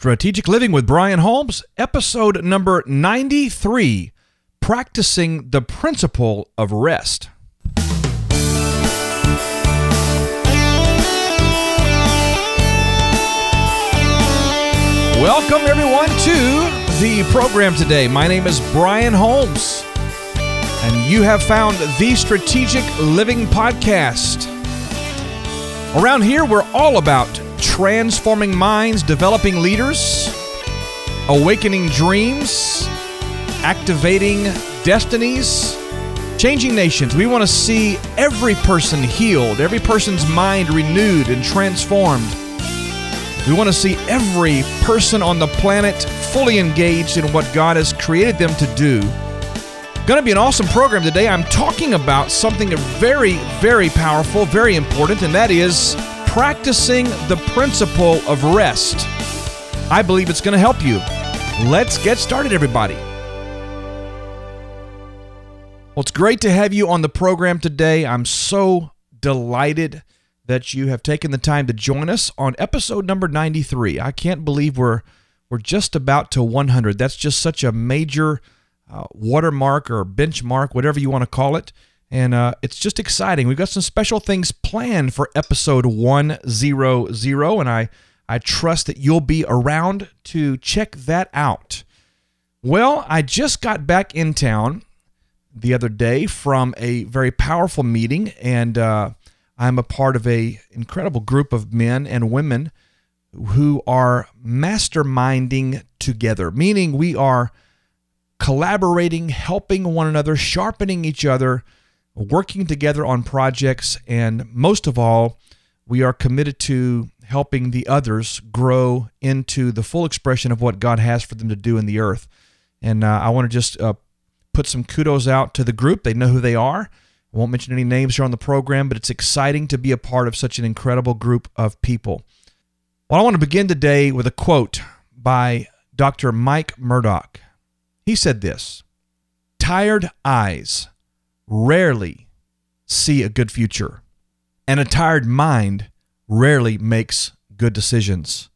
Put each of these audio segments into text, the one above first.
Strategic Living with Brian Holmes, episode number 93 Practicing the Principle of Rest. Welcome, everyone, to the program today. My name is Brian Holmes, and you have found the Strategic Living Podcast. Around here, we're all about transforming minds, developing leaders, awakening dreams, activating destinies, changing nations. We want to see every person healed, every person's mind renewed and transformed. We want to see every person on the planet fully engaged in what God has created them to do. Going to be an awesome program today. I'm talking about something very, very powerful, very important, and that is practicing the principle of rest. I believe it's going to help you. Let's get started, everybody. Well, it's great to have you on the program today. I'm so delighted that you have taken the time to join us on episode number 93. I can't believe we're we're just about to 100. That's just such a major uh, watermark or benchmark, whatever you want to call it. And uh, it's just exciting. We've got some special things planned for episode 100, and I, I trust that you'll be around to check that out. Well, I just got back in town the other day from a very powerful meeting, and uh, I'm a part of a incredible group of men and women who are masterminding together, meaning we are collaborating, helping one another, sharpening each other, working together on projects, and most of all, we are committed to helping the others grow into the full expression of what God has for them to do in the earth. And uh, I want to just uh, put some kudos out to the group. They know who they are. I won't mention any names here on the program, but it's exciting to be a part of such an incredible group of people. Well, I want to begin today with a quote by Dr. Mike Murdock. He said this Tired eyes rarely see a good future, and a tired mind rarely makes good decisions.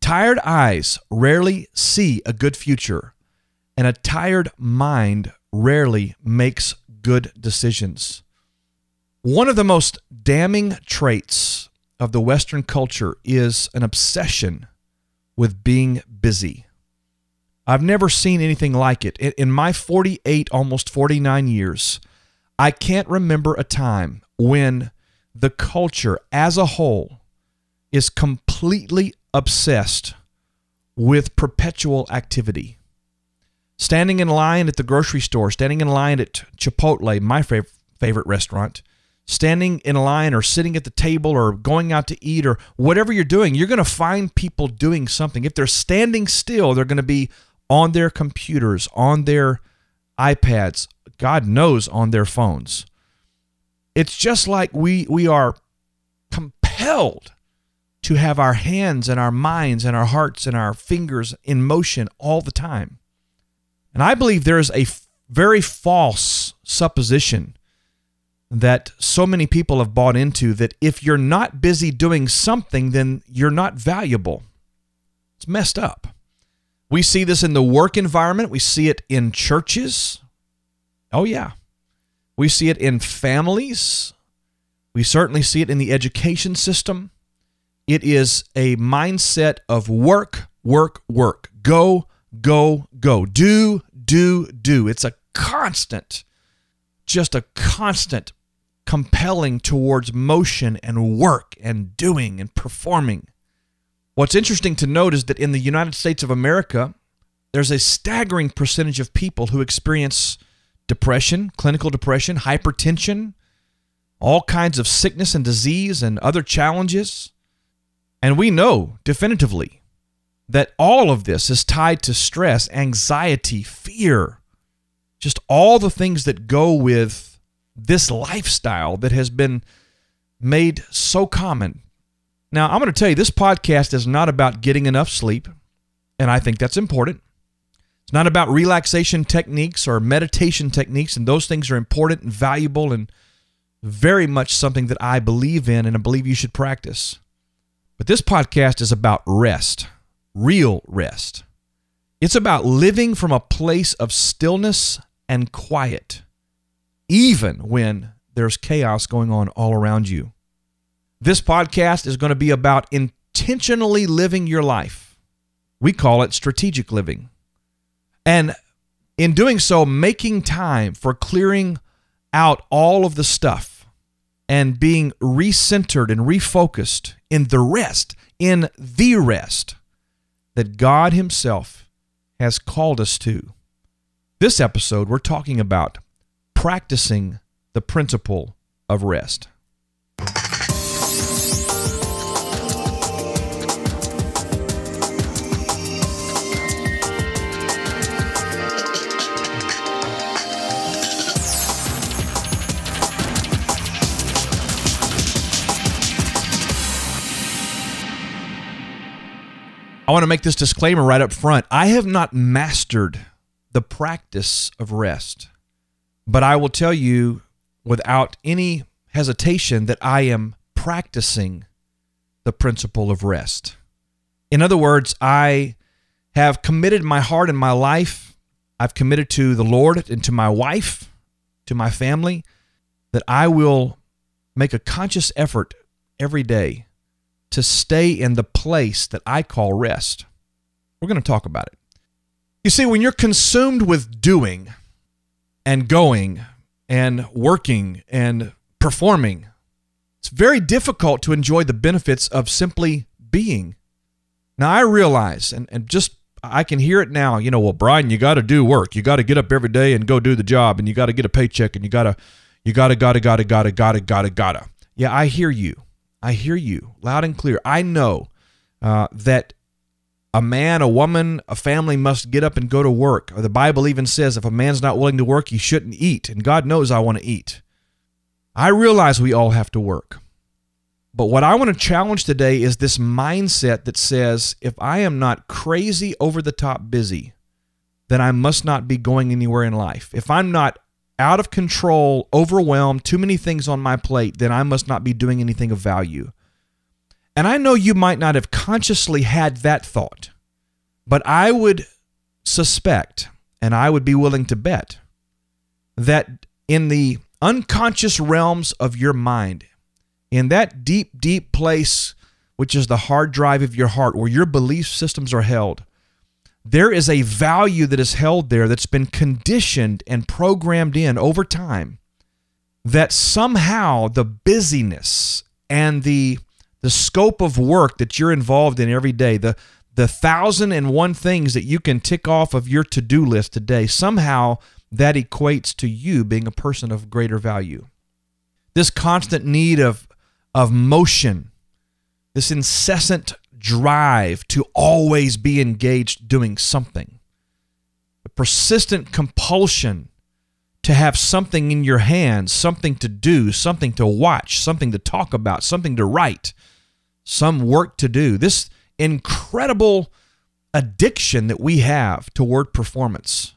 Tired eyes rarely see a good future, and a tired mind rarely makes good decisions. One of the most damning traits of the Western culture is an obsession with being busy. I've never seen anything like it. In my 48, almost 49 years, I can't remember a time when the culture as a whole is completely obsessed with perpetual activity standing in line at the grocery store, standing in line at Chipotle, my fav- favorite restaurant, standing in line or sitting at the table or going out to eat or whatever you're doing, you're going to find people doing something. If they're standing still, they're going to be on their computers, on their iPads, God knows on their phones. It's just like we we are compelled to have our hands and our minds and our hearts and our fingers in motion all the time. And I believe there is a very false supposition that so many people have bought into that if you're not busy doing something, then you're not valuable. It's messed up. We see this in the work environment, we see it in churches. Oh, yeah. We see it in families. We certainly see it in the education system. It is a mindset of work, work, work. Go, go, go. Do, do, do. It's a constant, just a constant compelling towards motion and work and doing and performing. What's interesting to note is that in the United States of America, there's a staggering percentage of people who experience depression, clinical depression, hypertension, all kinds of sickness and disease and other challenges. And we know definitively that all of this is tied to stress, anxiety, fear, just all the things that go with this lifestyle that has been made so common. Now, I'm going to tell you, this podcast is not about getting enough sleep, and I think that's important. It's not about relaxation techniques or meditation techniques, and those things are important and valuable and very much something that I believe in and I believe you should practice. But this podcast is about rest real rest. It's about living from a place of stillness and quiet, even when there's chaos going on all around you. This podcast is going to be about intentionally living your life. We call it strategic living. And in doing so, making time for clearing out all of the stuff and being recentered and refocused in the rest, in the rest that God Himself has called us to. This episode, we're talking about practicing the principle of rest. Want to make this disclaimer right up front. I have not mastered the practice of rest, but I will tell you without any hesitation that I am practicing the principle of rest. In other words, I have committed my heart and my life. I've committed to the Lord and to my wife, to my family, that I will make a conscious effort every day to stay in the place that I call rest. We're going to talk about it. You see, when you're consumed with doing and going and working and performing, it's very difficult to enjoy the benefits of simply being. Now, I realize, and, and just I can hear it now, you know, well, Brian, you got to do work. You got to get up every day and go do the job, and you got to get a paycheck, and you got to, you got to, got to, got to, got to, got to, got to, got to. Yeah, I hear you. I hear you loud and clear. I know uh, that a man, a woman, a family must get up and go to work. The Bible even says if a man's not willing to work, he shouldn't eat. And God knows I want to eat. I realize we all have to work. But what I want to challenge today is this mindset that says if I am not crazy over the top busy, then I must not be going anywhere in life. If I'm not out of control, overwhelmed, too many things on my plate, then I must not be doing anything of value. And I know you might not have consciously had that thought, but I would suspect, and I would be willing to bet, that in the unconscious realms of your mind, in that deep, deep place, which is the hard drive of your heart, where your belief systems are held, there is a value that is held there that's been conditioned and programmed in over time that somehow the busyness and the the scope of work that you're involved in every day the the thousand and one things that you can tick off of your to-do list today somehow that equates to you being a person of greater value. This constant need of of motion this incessant drive to always be engaged doing something, a persistent compulsion to have something in your hands, something to do, something to watch, something to talk about, something to write, some work to do. This incredible addiction that we have toward performance.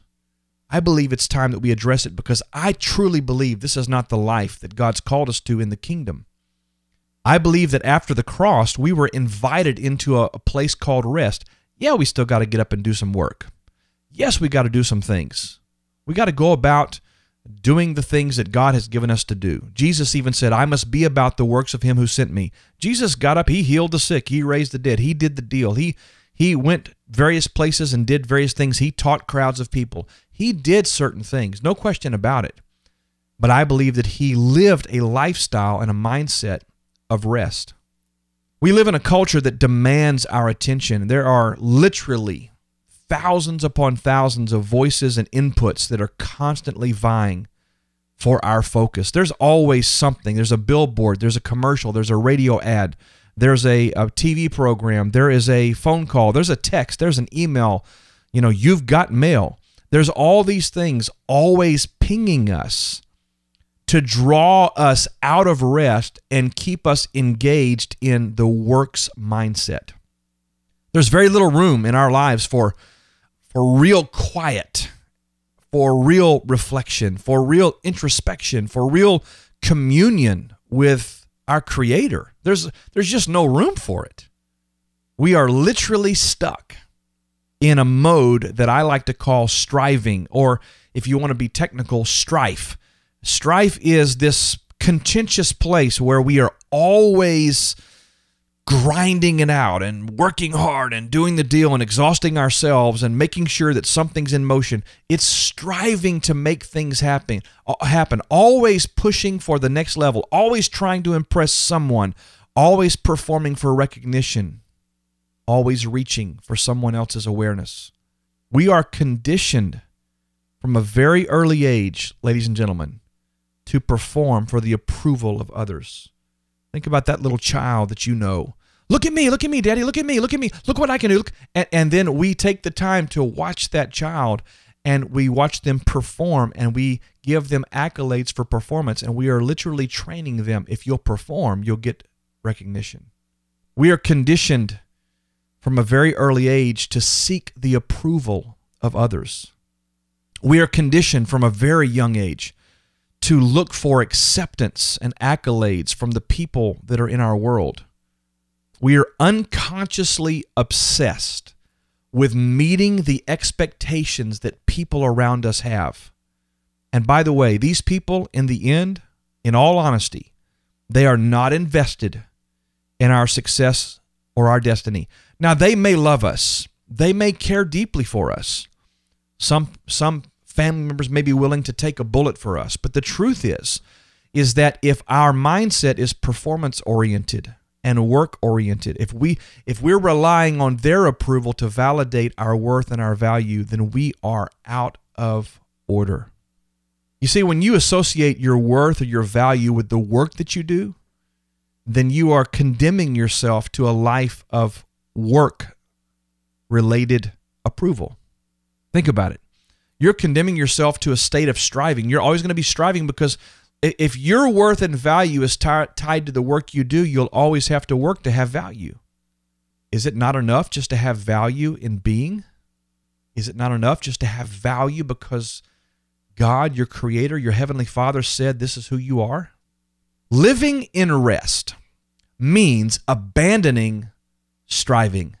I believe it's time that we address it because I truly believe this is not the life that God's called us to in the kingdom. I believe that after the cross, we were invited into a, place called rest. Yeah, we still got to get up and do some work. Yes, we got to do some things. We got to go about doing the things that God has given us to do. Jesus even said, I must be about the works of him who sent me. Jesus got up, he healed the sick, he raised the dead, he did the deal. He he went various places and did various things. He taught crowds of people. He did certain things, no question about it. But I believe that he lived a lifestyle and a mindset of rest. We live in a culture that demands our attention. There are literally thousands upon thousands of voices and inputs that are constantly vying for our focus. There's always something. There's a billboard, there's a commercial, there's a radio ad, there's a, a TV program, there is a phone call, there's a text, there's an email. You know, you've got mail. There's all these things always pinging us to draw us out of rest and keep us engaged in the works mindset. There's very little room in our lives for, for real quiet, for real reflection, for real introspection, for real communion with our Creator. There's, there's just no room for it. we are literally stuck in a mode that I like to call striving, or if you want to be technical, strife. Strife is this contentious place where we are always grinding it out and working hard and doing the deal and exhausting ourselves and making sure that something's in motion. It's striving to make things happen, uh, happen, always pushing for the next level, always trying to impress someone, always performing for recognition, always reaching for someone else's awareness. We are conditioned from a very early age, ladies and gentlemen, to perform for the approval of others. Think about that little child that you know. Look at me, look at me, daddy, look at me, look at me, look what I can do. Look. And, and then we take the time to watch that child and we watch them perform and we give them accolades for performance and we are literally training them. If you'll perform, you'll get recognition. We are conditioned from a very early age to seek the approval of others. We are conditioned from a very young age to look for acceptance and accolades from the people that are in our world. We are unconsciously obsessed with meeting the expectations that people around us have. And by the way, these people, in the end, in all honesty, they are not invested in our success or our destiny. Now, they may love us, they may care deeply for us. Some, some family members may be willing to take a bullet for us. But the truth is, is that if our mindset is performance oriented and work oriented, if we if we're relying on their approval to validate our worth and our value, then we are out of order. You see, when you associate your worth or your value with the work that you do, then you are condemning yourself to a life of work related approval. Think about it you're condemning yourself to a state of striving. You're always going to be striving because if your worth and value is t- tied to the work you do, you'll always have to work to have value. Is it not enough just to have value in being? Is it not enough just to have value because God, your creator, your heavenly Father said this is who you are? Living in rest means abandoning striving.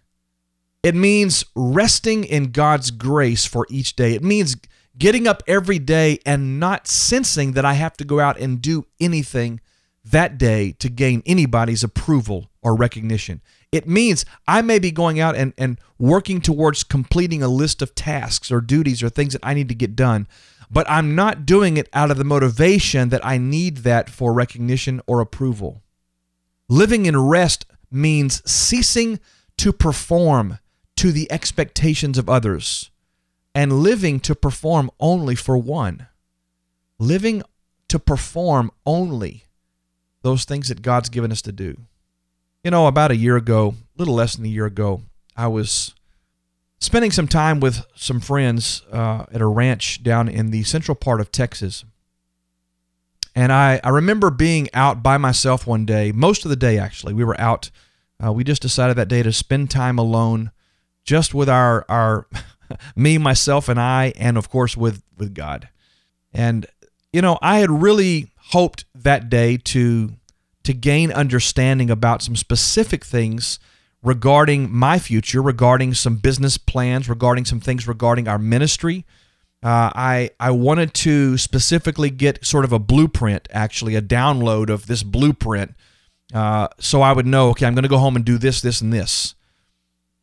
It means resting in God's grace for each day. It means getting up every day and not sensing that I have to go out and do anything that day to gain anybody's approval or recognition. It means I may be going out and, and working towards completing a list of tasks or duties or things that I need to get done, but I'm not doing it out of the motivation that I need that for recognition or approval. Living in rest means ceasing to perform to the expectations of others and living to perform only for one. Living to perform only those things that God's given us to do. You know, about a year ago, a little less than a year ago, I was spending some time with some friends uh, at a ranch down in the central part of Texas. And I, I remember being out by myself one day, most of the day actually. We were out. Uh, we just decided that day to spend time alone just with our our me myself and I and of course with with God. And you know, I had really hoped that day to to gain understanding about some specific things regarding my future, regarding some business plans, regarding some things regarding our ministry. Uh, I I wanted to specifically get sort of a blueprint, actually a download of this blueprint, uh, so I would know. Okay, I'm going to go home and do this, this, and this.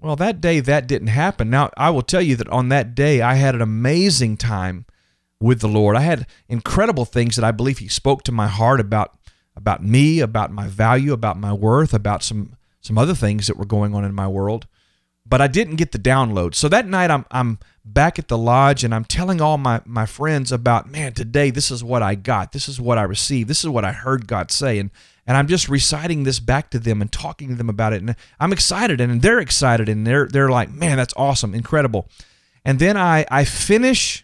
Well, that day that didn't happen. Now, I will tell you that on that day I had an amazing time with the Lord. I had incredible things that I believe he spoke to my heart about about me, about my value, about my worth, about some some other things that were going on in my world. But I didn't get the download. So that night I'm I'm back at the lodge and I'm telling all my my friends about, man, today this is what I got. This is what I received. This is what I heard God say and and I'm just reciting this back to them and talking to them about it. And I'm excited, and they're excited, and they're they're like, "Man, that's awesome, incredible." And then I I finish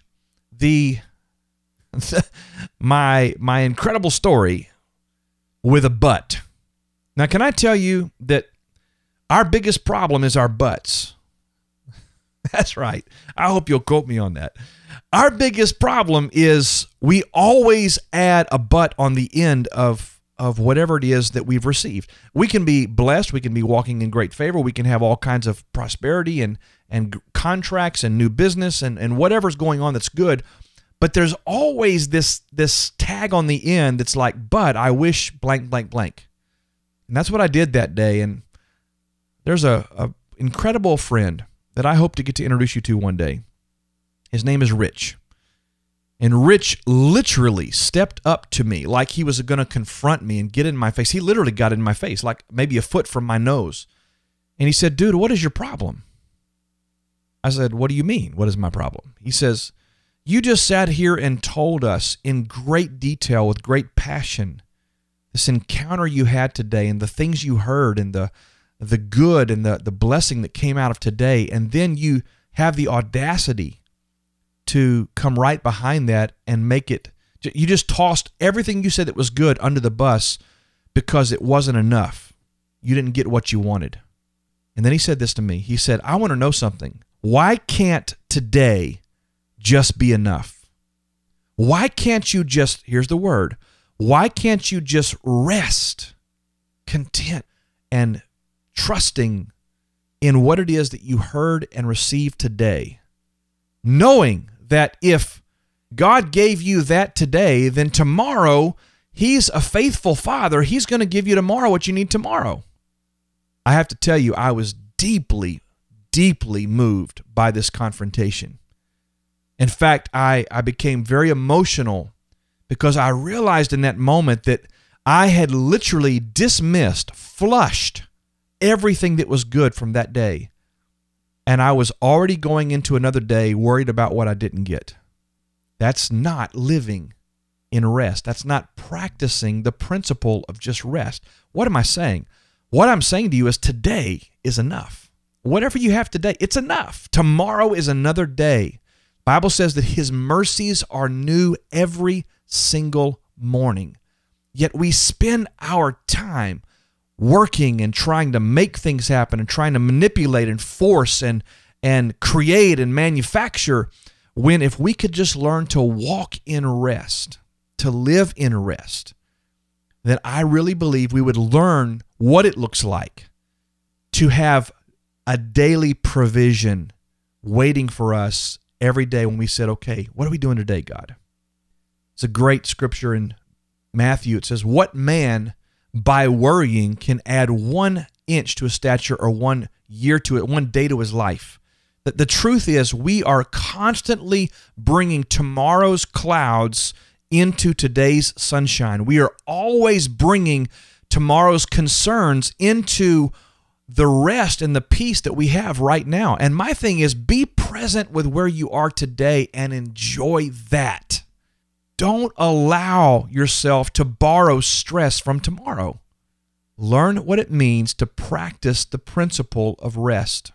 the my my incredible story with a butt. Now, can I tell you that our biggest problem is our butts? That's right. I hope you'll quote me on that. Our biggest problem is we always add a but on the end of of whatever it is that we've received. We can be blessed, we can be walking in great favor, we can have all kinds of prosperity and and contracts and new business and and whatever's going on that's good. But there's always this this tag on the end that's like, but I wish blank blank blank. And that's what I did that day. And there's a, a incredible friend that I hope to get to introduce you to one day. His name is Rich. And Rich literally stepped up to me like he was going to confront me and get in my face. He literally got in my face, like maybe a foot from my nose. And he said, Dude, what is your problem? I said, What do you mean? What is my problem? He says, You just sat here and told us in great detail, with great passion, this encounter you had today and the things you heard and the the good and the, the blessing that came out of today. And then you have the audacity to come right behind that and make it. You just tossed everything you said that was good under the bus because it wasn't enough. You didn't get what you wanted. And then he said this to me. He said, I want to know something. Why can't today just be enough? Why can't you just, here's the word, why can't you just rest, content, and trusting in what it is that you heard and received today, knowing that if God gave you that today, then tomorrow He's a faithful Father. He's going to give you tomorrow what you need tomorrow. I have to tell you, I was deeply, deeply moved by this confrontation. In fact, I, I became very emotional because I realized in that moment that I had literally dismissed, flushed everything that was good from that day and I was already going into another day worried about what I didn't get. That's not living in rest. That's not practicing the principle of just rest. What am I saying? What I'm saying to you is today is enough. Whatever you have today, it's enough. Tomorrow is another day. Bible says that his mercies are new every single morning. Yet we spend our time working and trying to make things happen and trying to manipulate and force and and create and manufacture when if we could just learn to walk in rest, to live in rest, then I really believe we would learn what it looks like to have a daily provision waiting for us every day when we said, okay, what are we doing today, God? It's a great scripture in Matthew. It says, What man by worrying can add one inch to his stature or one year to it, one day to his life. The, the truth is, we are constantly bringing tomorrow's clouds into today's sunshine. We are always bringing tomorrow's concerns into the rest and the peace that we have right now. And my thing is, be present with where you are today and enjoy that. Don't allow yourself to borrow stress from tomorrow. Learn what it means to practice the principle of rest.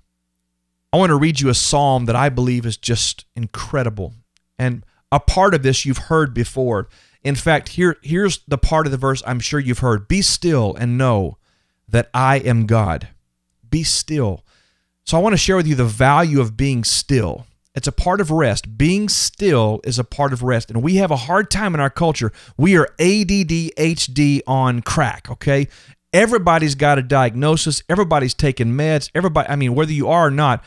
I want to read you a psalm that I believe is just incredible. And a part of this you've heard before. In fact, here, here's the part of the verse I'm sure you've heard Be still and know that I am God. Be still. So I want to share with you the value of being still. It's a part of rest. Being still is a part of rest. And we have a hard time in our culture. We are ADDHD on crack, okay? Everybody's got a diagnosis. Everybody's taking meds. Everybody, I mean, whether you are or not,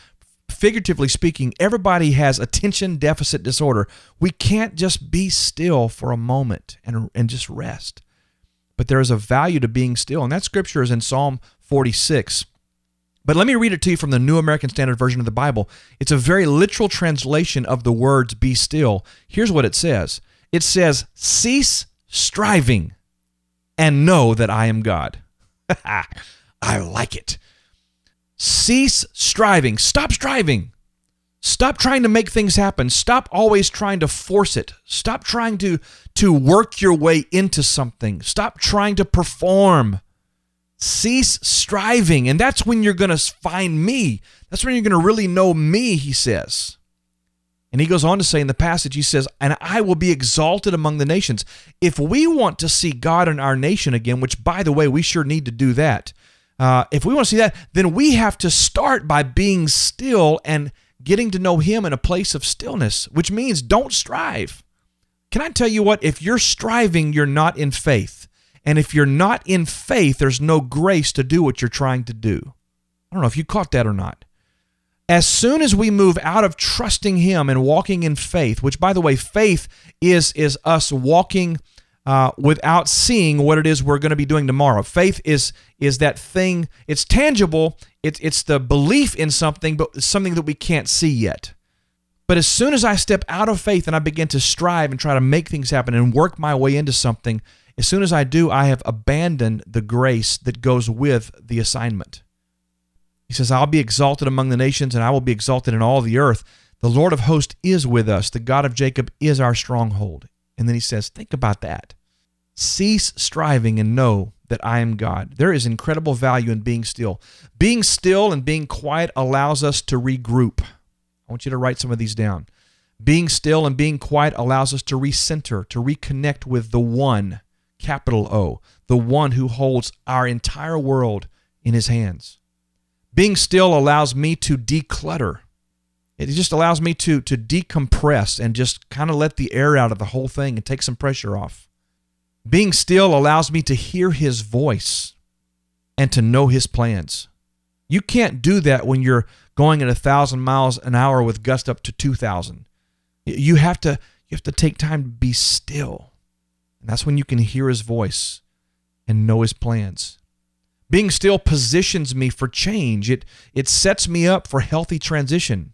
figuratively speaking, everybody has attention deficit disorder. We can't just be still for a moment and, and just rest. But there is a value to being still. And that scripture is in Psalm 46. But let me read it to you from the New American Standard Version of the Bible. It's a very literal translation of the words be still. Here's what it says it says, Cease striving and know that I am God. I like it. Cease striving. Stop striving. Stop trying to make things happen. Stop always trying to force it. Stop trying to, to work your way into something. Stop trying to perform. Cease striving. And that's when you're going to find me. That's when you're going to really know me, he says. And he goes on to say in the passage, he says, And I will be exalted among the nations. If we want to see God in our nation again, which, by the way, we sure need to do that, uh, if we want to see that, then we have to start by being still and getting to know Him in a place of stillness, which means don't strive. Can I tell you what? If you're striving, you're not in faith. And if you're not in faith, there's no grace to do what you're trying to do. I don't know if you caught that or not. As soon as we move out of trusting Him and walking in faith, which by the way, faith is is us walking uh, without seeing what it is we're going to be doing tomorrow. Faith is is that thing. It's tangible. It's it's the belief in something, but something that we can't see yet. But as soon as I step out of faith and I begin to strive and try to make things happen and work my way into something, as soon as I do, I have abandoned the grace that goes with the assignment. He says, I'll be exalted among the nations, and I will be exalted in all the earth. The Lord of hosts is with us. The God of Jacob is our stronghold. And then he says, Think about that. Cease striving and know that I am God. There is incredible value in being still. Being still and being quiet allows us to regroup. I want you to write some of these down. Being still and being quiet allows us to recenter, to reconnect with the one, capital O, the one who holds our entire world in his hands. Being still allows me to declutter. It just allows me to, to decompress and just kind of let the air out of the whole thing and take some pressure off. Being still allows me to hear his voice and to know his plans. You can't do that when you're going at a thousand miles an hour with gust up to two thousand. You have to you have to take time to be still. And that's when you can hear his voice and know his plans. Being still positions me for change. It, it sets me up for healthy transition.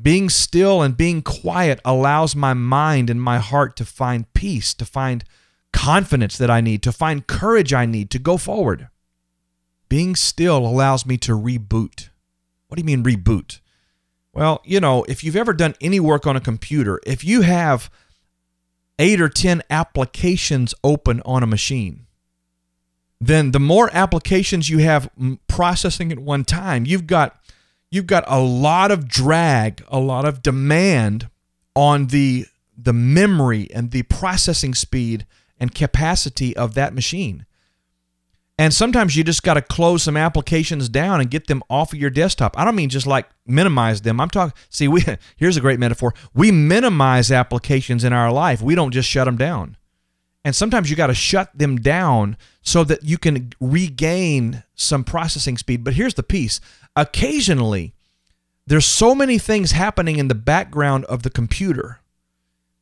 Being still and being quiet allows my mind and my heart to find peace, to find confidence that I need, to find courage I need to go forward. Being still allows me to reboot. What do you mean reboot? Well, you know, if you've ever done any work on a computer, if you have eight or 10 applications open on a machine, then the more applications you have processing at one time, you've got you've got a lot of drag, a lot of demand on the the memory and the processing speed and capacity of that machine. And sometimes you just got to close some applications down and get them off of your desktop. I don't mean just like minimize them. I'm talking see we here's a great metaphor. We minimize applications in our life. We don't just shut them down. And sometimes you got to shut them down so that you can regain some processing speed. But here's the piece occasionally, there's so many things happening in the background of the computer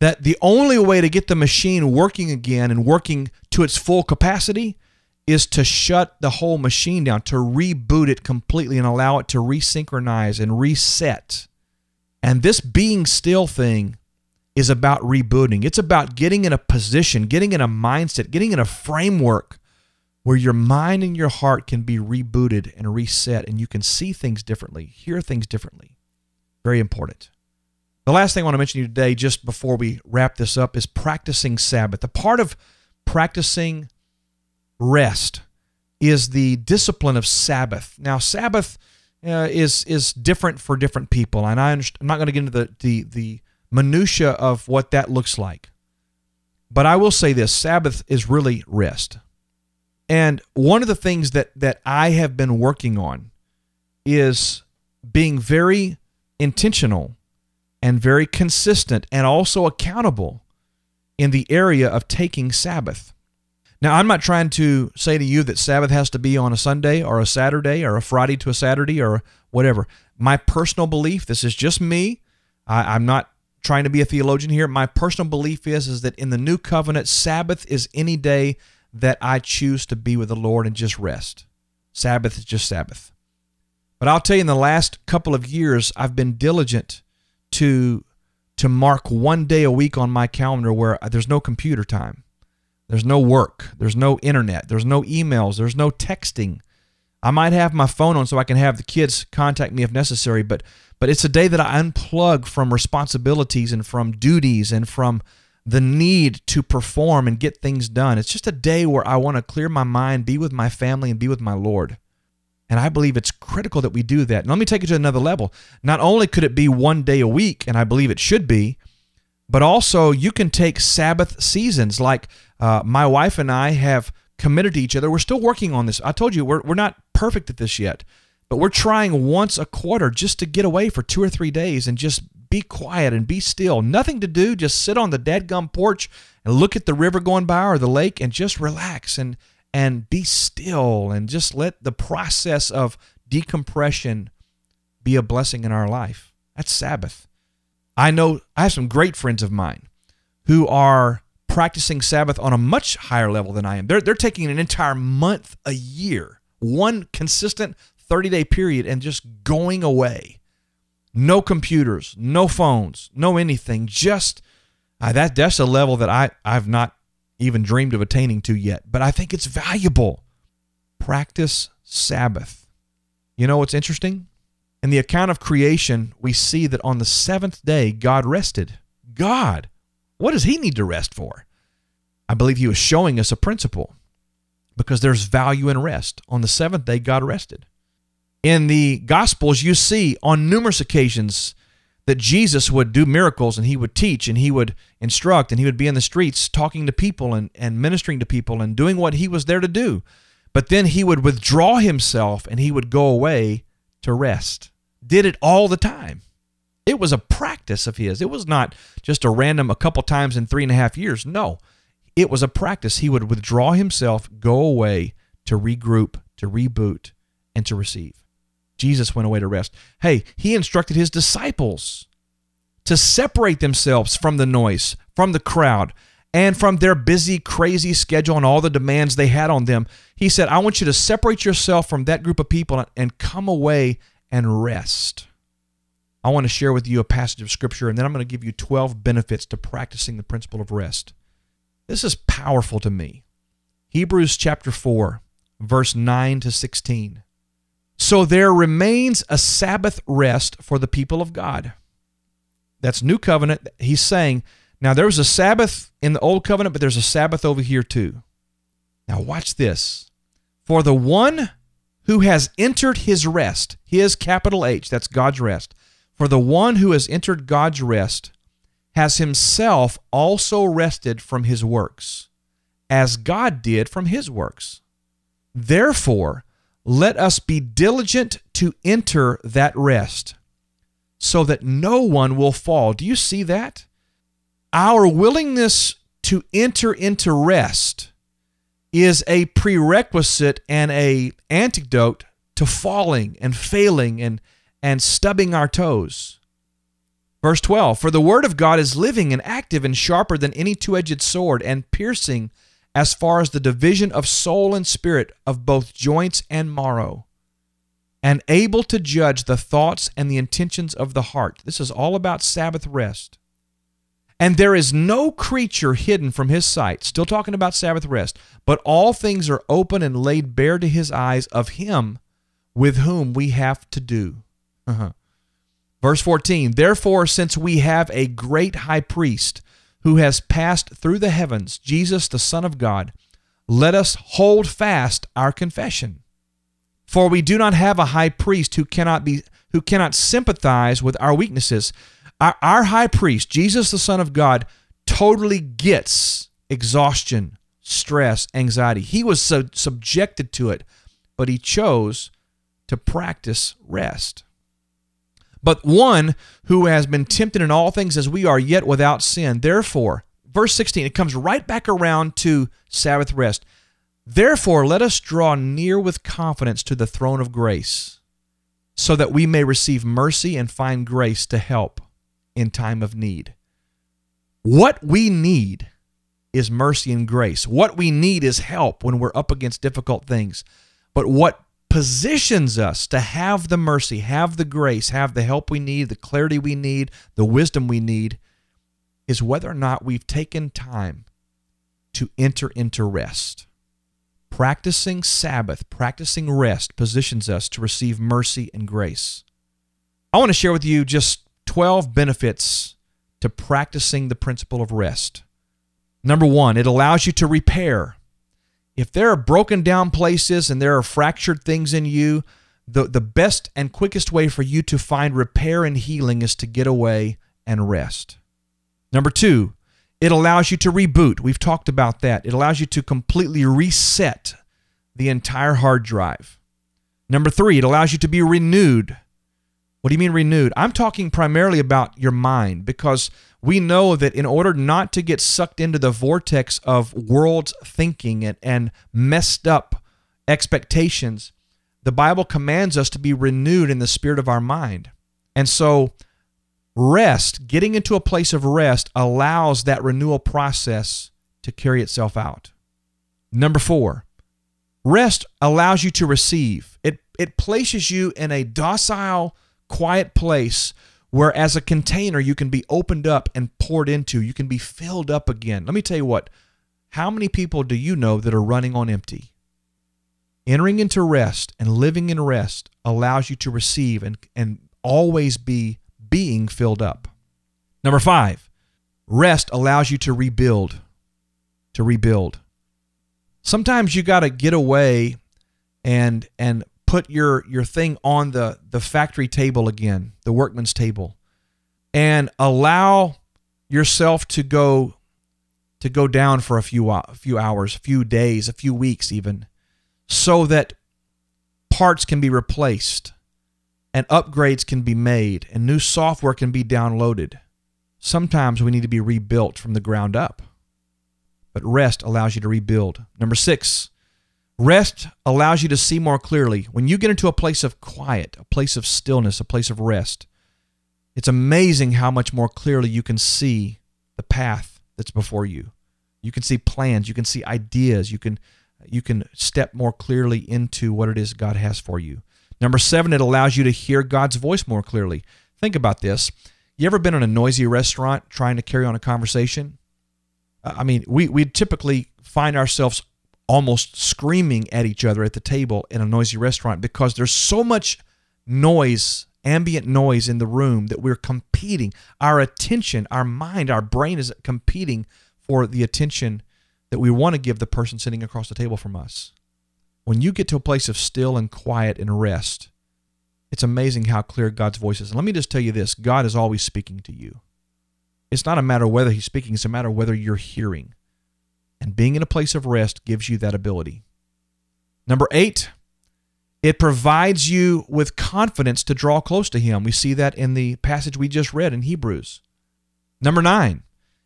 that the only way to get the machine working again and working to its full capacity is to shut the whole machine down, to reboot it completely and allow it to resynchronize and reset. And this being still thing is about rebooting. It's about getting in a position, getting in a mindset, getting in a framework where your mind and your heart can be rebooted and reset and you can see things differently, hear things differently. Very important. The last thing I want to mention to you today, just before we wrap this up, is practicing Sabbath. The part of practicing rest is the discipline of Sabbath. Now, Sabbath uh, is is different for different people, and I am not going to get into the, the the minutia of what that looks like. But I will say this Sabbath is really rest. And one of the things that, that I have been working on is being very intentional and very consistent and also accountable in the area of taking Sabbath. Now, I'm not trying to say to you that Sabbath has to be on a Sunday or a Saturday or a Friday to a Saturday or whatever. My personal belief, this is just me. I, am not trying to be a theologian here. My personal belief is is that in the new covenant, Sabbath is any day that I choose to be with the Lord and just rest. Sabbath is just Sabbath. But I'll tell you in the last couple of years I've been diligent to to mark one day a week on my calendar where there's no computer time. There's no work, there's no internet, there's no emails, there's no texting. I might have my phone on so I can have the kids contact me if necessary, but but it's a day that I unplug from responsibilities and from duties and from the need to perform and get things done. It's just a day where I want to clear my mind, be with my family, and be with my Lord. And I believe it's critical that we do that. And let me take it to another level. Not only could it be one day a week, and I believe it should be, but also you can take Sabbath seasons. Like uh, my wife and I have committed to each other. We're still working on this. I told you we're, we're not perfect at this yet, but we're trying once a quarter just to get away for two or three days and just be quiet and be still. Nothing to do, just sit on the dadgum porch and look at the river going by or the lake and just relax and and be still and just let the process of decompression be a blessing in our life. That's Sabbath. I know I have some great friends of mine who are practicing Sabbath on a much higher level than I am. They're, they're taking an entire month a year, one consistent 30 day period, and just going away. No computers, no phones, no anything. Just uh, that that's a level that I, I've not even dreamed of attaining to yet, but I think it's valuable. Practice Sabbath. You know what's interesting? In the account of creation, we see that on the seventh day, God rested. God, what does he need to rest for? I believe he was showing us a principle because there's value in rest. On the seventh day, God rested. In the Gospels, you see on numerous occasions that Jesus would do miracles and he would teach and he would instruct and he would be in the streets talking to people and, and ministering to people and doing what he was there to do. But then he would withdraw himself and he would go away to rest. Did it all the time. It was a practice of his. It was not just a random a couple times in three and a half years. No, it was a practice. He would withdraw himself, go away to regroup, to reboot, and to receive. Jesus went away to rest. Hey, he instructed his disciples to separate themselves from the noise, from the crowd, and from their busy, crazy schedule and all the demands they had on them. He said, I want you to separate yourself from that group of people and come away and rest. I want to share with you a passage of scripture, and then I'm going to give you 12 benefits to practicing the principle of rest. This is powerful to me. Hebrews chapter 4, verse 9 to 16. So there remains a Sabbath rest for the people of God. That's new covenant. He's saying, now there was a Sabbath in the old covenant, but there's a Sabbath over here too. Now watch this. For the one who has entered his rest, his capital H, that's God's rest. For the one who has entered God's rest has himself also rested from his works, as God did from his works. Therefore, let us be diligent to enter that rest so that no one will fall. Do you see that? Our willingness to enter into rest is a prerequisite and a antidote to falling and failing and and stubbing our toes. Verse 12 For the word of God is living and active and sharper than any two edged sword, and piercing as far as the division of soul and spirit, of both joints and marrow, and able to judge the thoughts and the intentions of the heart. This is all about Sabbath rest. And there is no creature hidden from his sight. Still talking about Sabbath rest. But all things are open and laid bare to his eyes of him with whom we have to do. Uh-huh. Verse 14 Therefore, since we have a great high priest who has passed through the heavens, Jesus, the Son of God, let us hold fast our confession. For we do not have a high priest who cannot be who cannot sympathize with our weaknesses. Our, our high priest, Jesus the Son of God, totally gets exhaustion, stress, anxiety. He was so subjected to it, but he chose to practice rest but one who has been tempted in all things as we are, yet without sin. Therefore, verse 16, it comes right back around to Sabbath rest. Therefore, let us draw near with confidence to the throne of grace, so that we may receive mercy and find grace to help in time of need. What we need is mercy and grace. What we need is help when we're up against difficult things. But what positions us to have the mercy, have the grace, have the help we need, the clarity we need, the wisdom we need, is whether or not we've taken time to enter into rest. Practicing Sabbath, practicing rest positions us to receive mercy and grace. I want to share with you just 12 benefits to practicing the principle of rest. Number one, it allows you to repair if there are broken down places and there are fractured things in you, the, the best and quickest way for you to find repair and healing is to get away and rest. Number two, it allows you to reboot. We've talked about that. It allows you to completely reset the entire hard drive. Number three, it allows you to be renewed. What do you mean renewed? I'm talking primarily about your mind because we know that in order not to get sucked into the vortex of world's thinking and, and messed up expectations, the Bible commands us to be renewed in the spirit of our mind. And so, rest, getting into a place of rest, allows that renewal process to carry itself out. Number four, rest allows you to receive. It, it places you in a docile, quiet place where, as a container, you can be opened up and poured into. You can be filled up again. Let me tell you what, how many people do you know that are running on empty? Entering into rest and living in rest allows you to receive and, and always be being filled up. Number five, rest allows you to rebuild. To rebuild. Sometimes you got to get away and and put your your thing on the the factory table again, the workman's table, and allow yourself to go to go down for a few a few hours, a few days, a few weeks even so that parts can be replaced and upgrades can be made and new software can be downloaded. Sometimes we need to be rebuilt from the ground up. But rest allows you to rebuild. Number six, rest allows you to see more clearly. When you get into a place of quiet, a place of stillness, a place of rest, it's amazing how much more clearly you can see the path that's before you. You can see plans, you can see ideas, you can you can step more clearly into what it is God has for you. Number seven, it allows you to hear God's voice more clearly. Think about this. You ever been in a noisy restaurant trying to carry on a conversation? I mean, we, we typically find ourselves almost screaming at each other at the table in a noisy restaurant because there's so much noise, ambient noise in the room that we're competing. Our attention, our mind, our brain is competing for the attention that we want to give the person sitting across the table from us. When you get to a place of still and quiet and rest, it's amazing how clear God's voice is. And let me just tell you this God is always speaking to you. It's not a matter whether He's speaking, it's a matter whether you're hearing. And being in a place of rest gives you that ability. Number eight, it provides you with confidence to draw close to Him. We see that in the passage we just read in Hebrews. Number nine,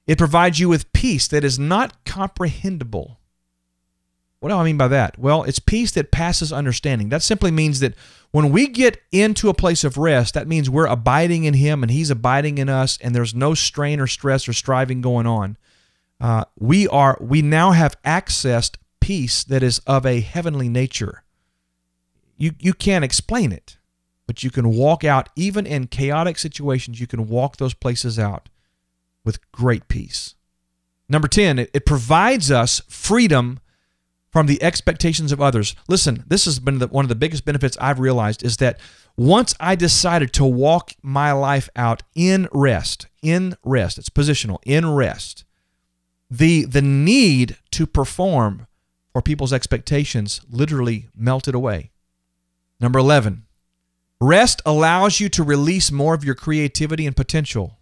it provides you with peace that is not comprehensible. What do I mean by that? Well, it's peace that passes understanding. That simply means that when we get into a place of rest, that means we're abiding in Him and He's abiding in us, and there's no strain or stress or striving going on. Uh, we are we now have accessed peace that is of a heavenly nature. You you can't explain it, but you can walk out even in chaotic situations. You can walk those places out with great peace. Number 10, it, it provides us freedom from the expectations of others. Listen, this has been the, one of the biggest benefits I've realized is that once I decided to walk my life out in rest, in rest, it's positional, in rest, the, the need to perform for people's expectations literally melted away. Number 11, rest allows you to release more of your creativity and potential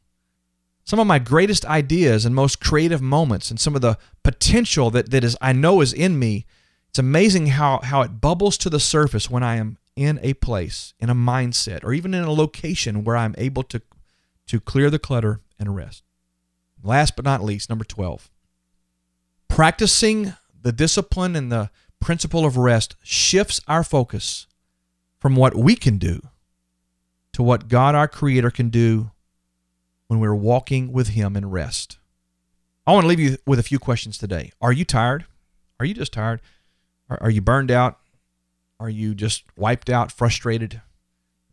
some of my greatest ideas and most creative moments and some of the potential that, that is I know is in me. It's amazing how, how it bubbles to the surface when I am in a place, in a mindset, or even in a location where I'm able to, to clear the clutter and rest. Last but not least, number 12. Practicing the discipline and the principle of rest shifts our focus from what we can do to what God, our Creator, can do when we're walking with Him in rest. I want to leave you with a few questions today. Are you tired? Are you just tired? Are, are you burned out? Are you just wiped out, frustrated?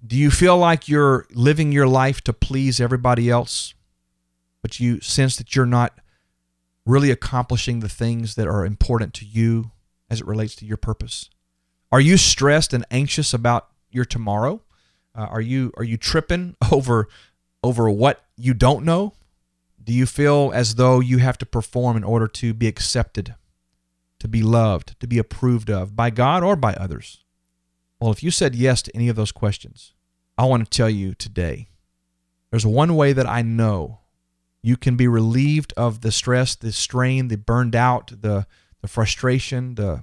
Do you feel like you're living your life to please everybody else, but you sense that you're not really accomplishing the things that are important to you as it relates to your purpose? Are you stressed and anxious about your tomorrow? Uh, are you are you tripping over over what you don't know? Do you feel as though you have to perform in order to be accepted, to be loved, to be approved of by God or by others? Well, if you said yes to any of those questions, I want to tell you today there's one way that I know you can be relieved of the stress, the strain, the burned out, the, the frustration, the,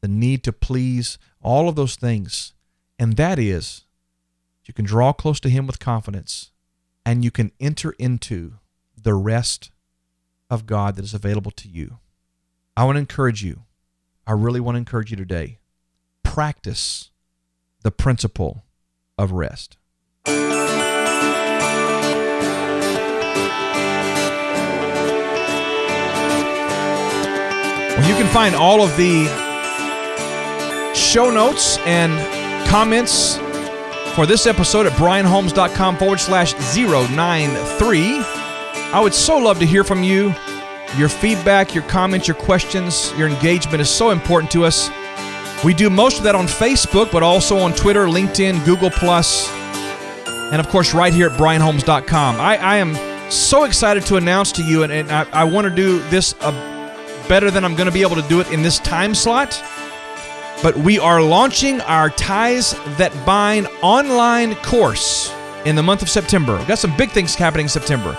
the need to please, all of those things. And that is You can draw close to Him with confidence, and you can enter into the rest of God that is available to you. I want to encourage you. I really want to encourage you today. Practice the principle of rest. You can find all of the show notes and comments for this episode at brianholmes.com forward slash 093. I would so love to hear from you. Your feedback, your comments, your questions, your engagement is so important to us. We do most of that on Facebook, but also on Twitter, LinkedIn, Google, and of course, right here at brianholmes.com. I, I am so excited to announce to you, and, and I, I want to do this a, better than I'm going to be able to do it in this time slot. But we are launching our Ties That Bind online course in the month of September. We've got some big things happening in September.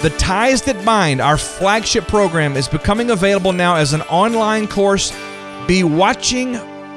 The Ties That Bind, our flagship program, is becoming available now as an online course. Be watching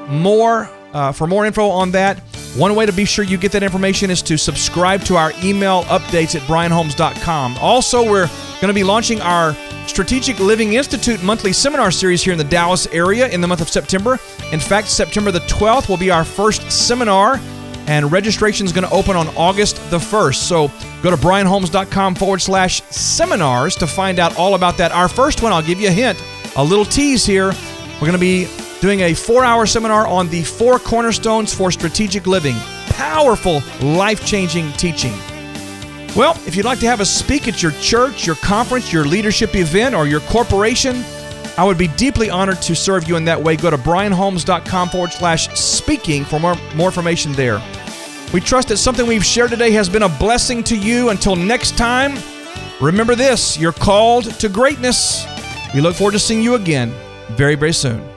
more uh, for more info on that. One way to be sure you get that information is to subscribe to our email updates at brianholmes.com. Also, we're going to be launching our Strategic Living Institute monthly seminar series here in the Dallas area in the month of September. In fact, September the 12th will be our first seminar, and registration is going to open on August the 1st. So go to brianholmes.com forward slash seminars to find out all about that. Our first one, I'll give you a hint, a little tease here. We're going to be doing a four hour seminar on the four cornerstones for strategic living. Powerful, life changing teaching. Well, if you'd like to have us speak at your church, your conference, your leadership event, or your corporation, I would be deeply honored to serve you in that way. Go to brianholmes.com forward slash speaking for more, more information there. We trust that something we've shared today has been a blessing to you. Until next time, remember this you're called to greatness. We look forward to seeing you again very, very soon.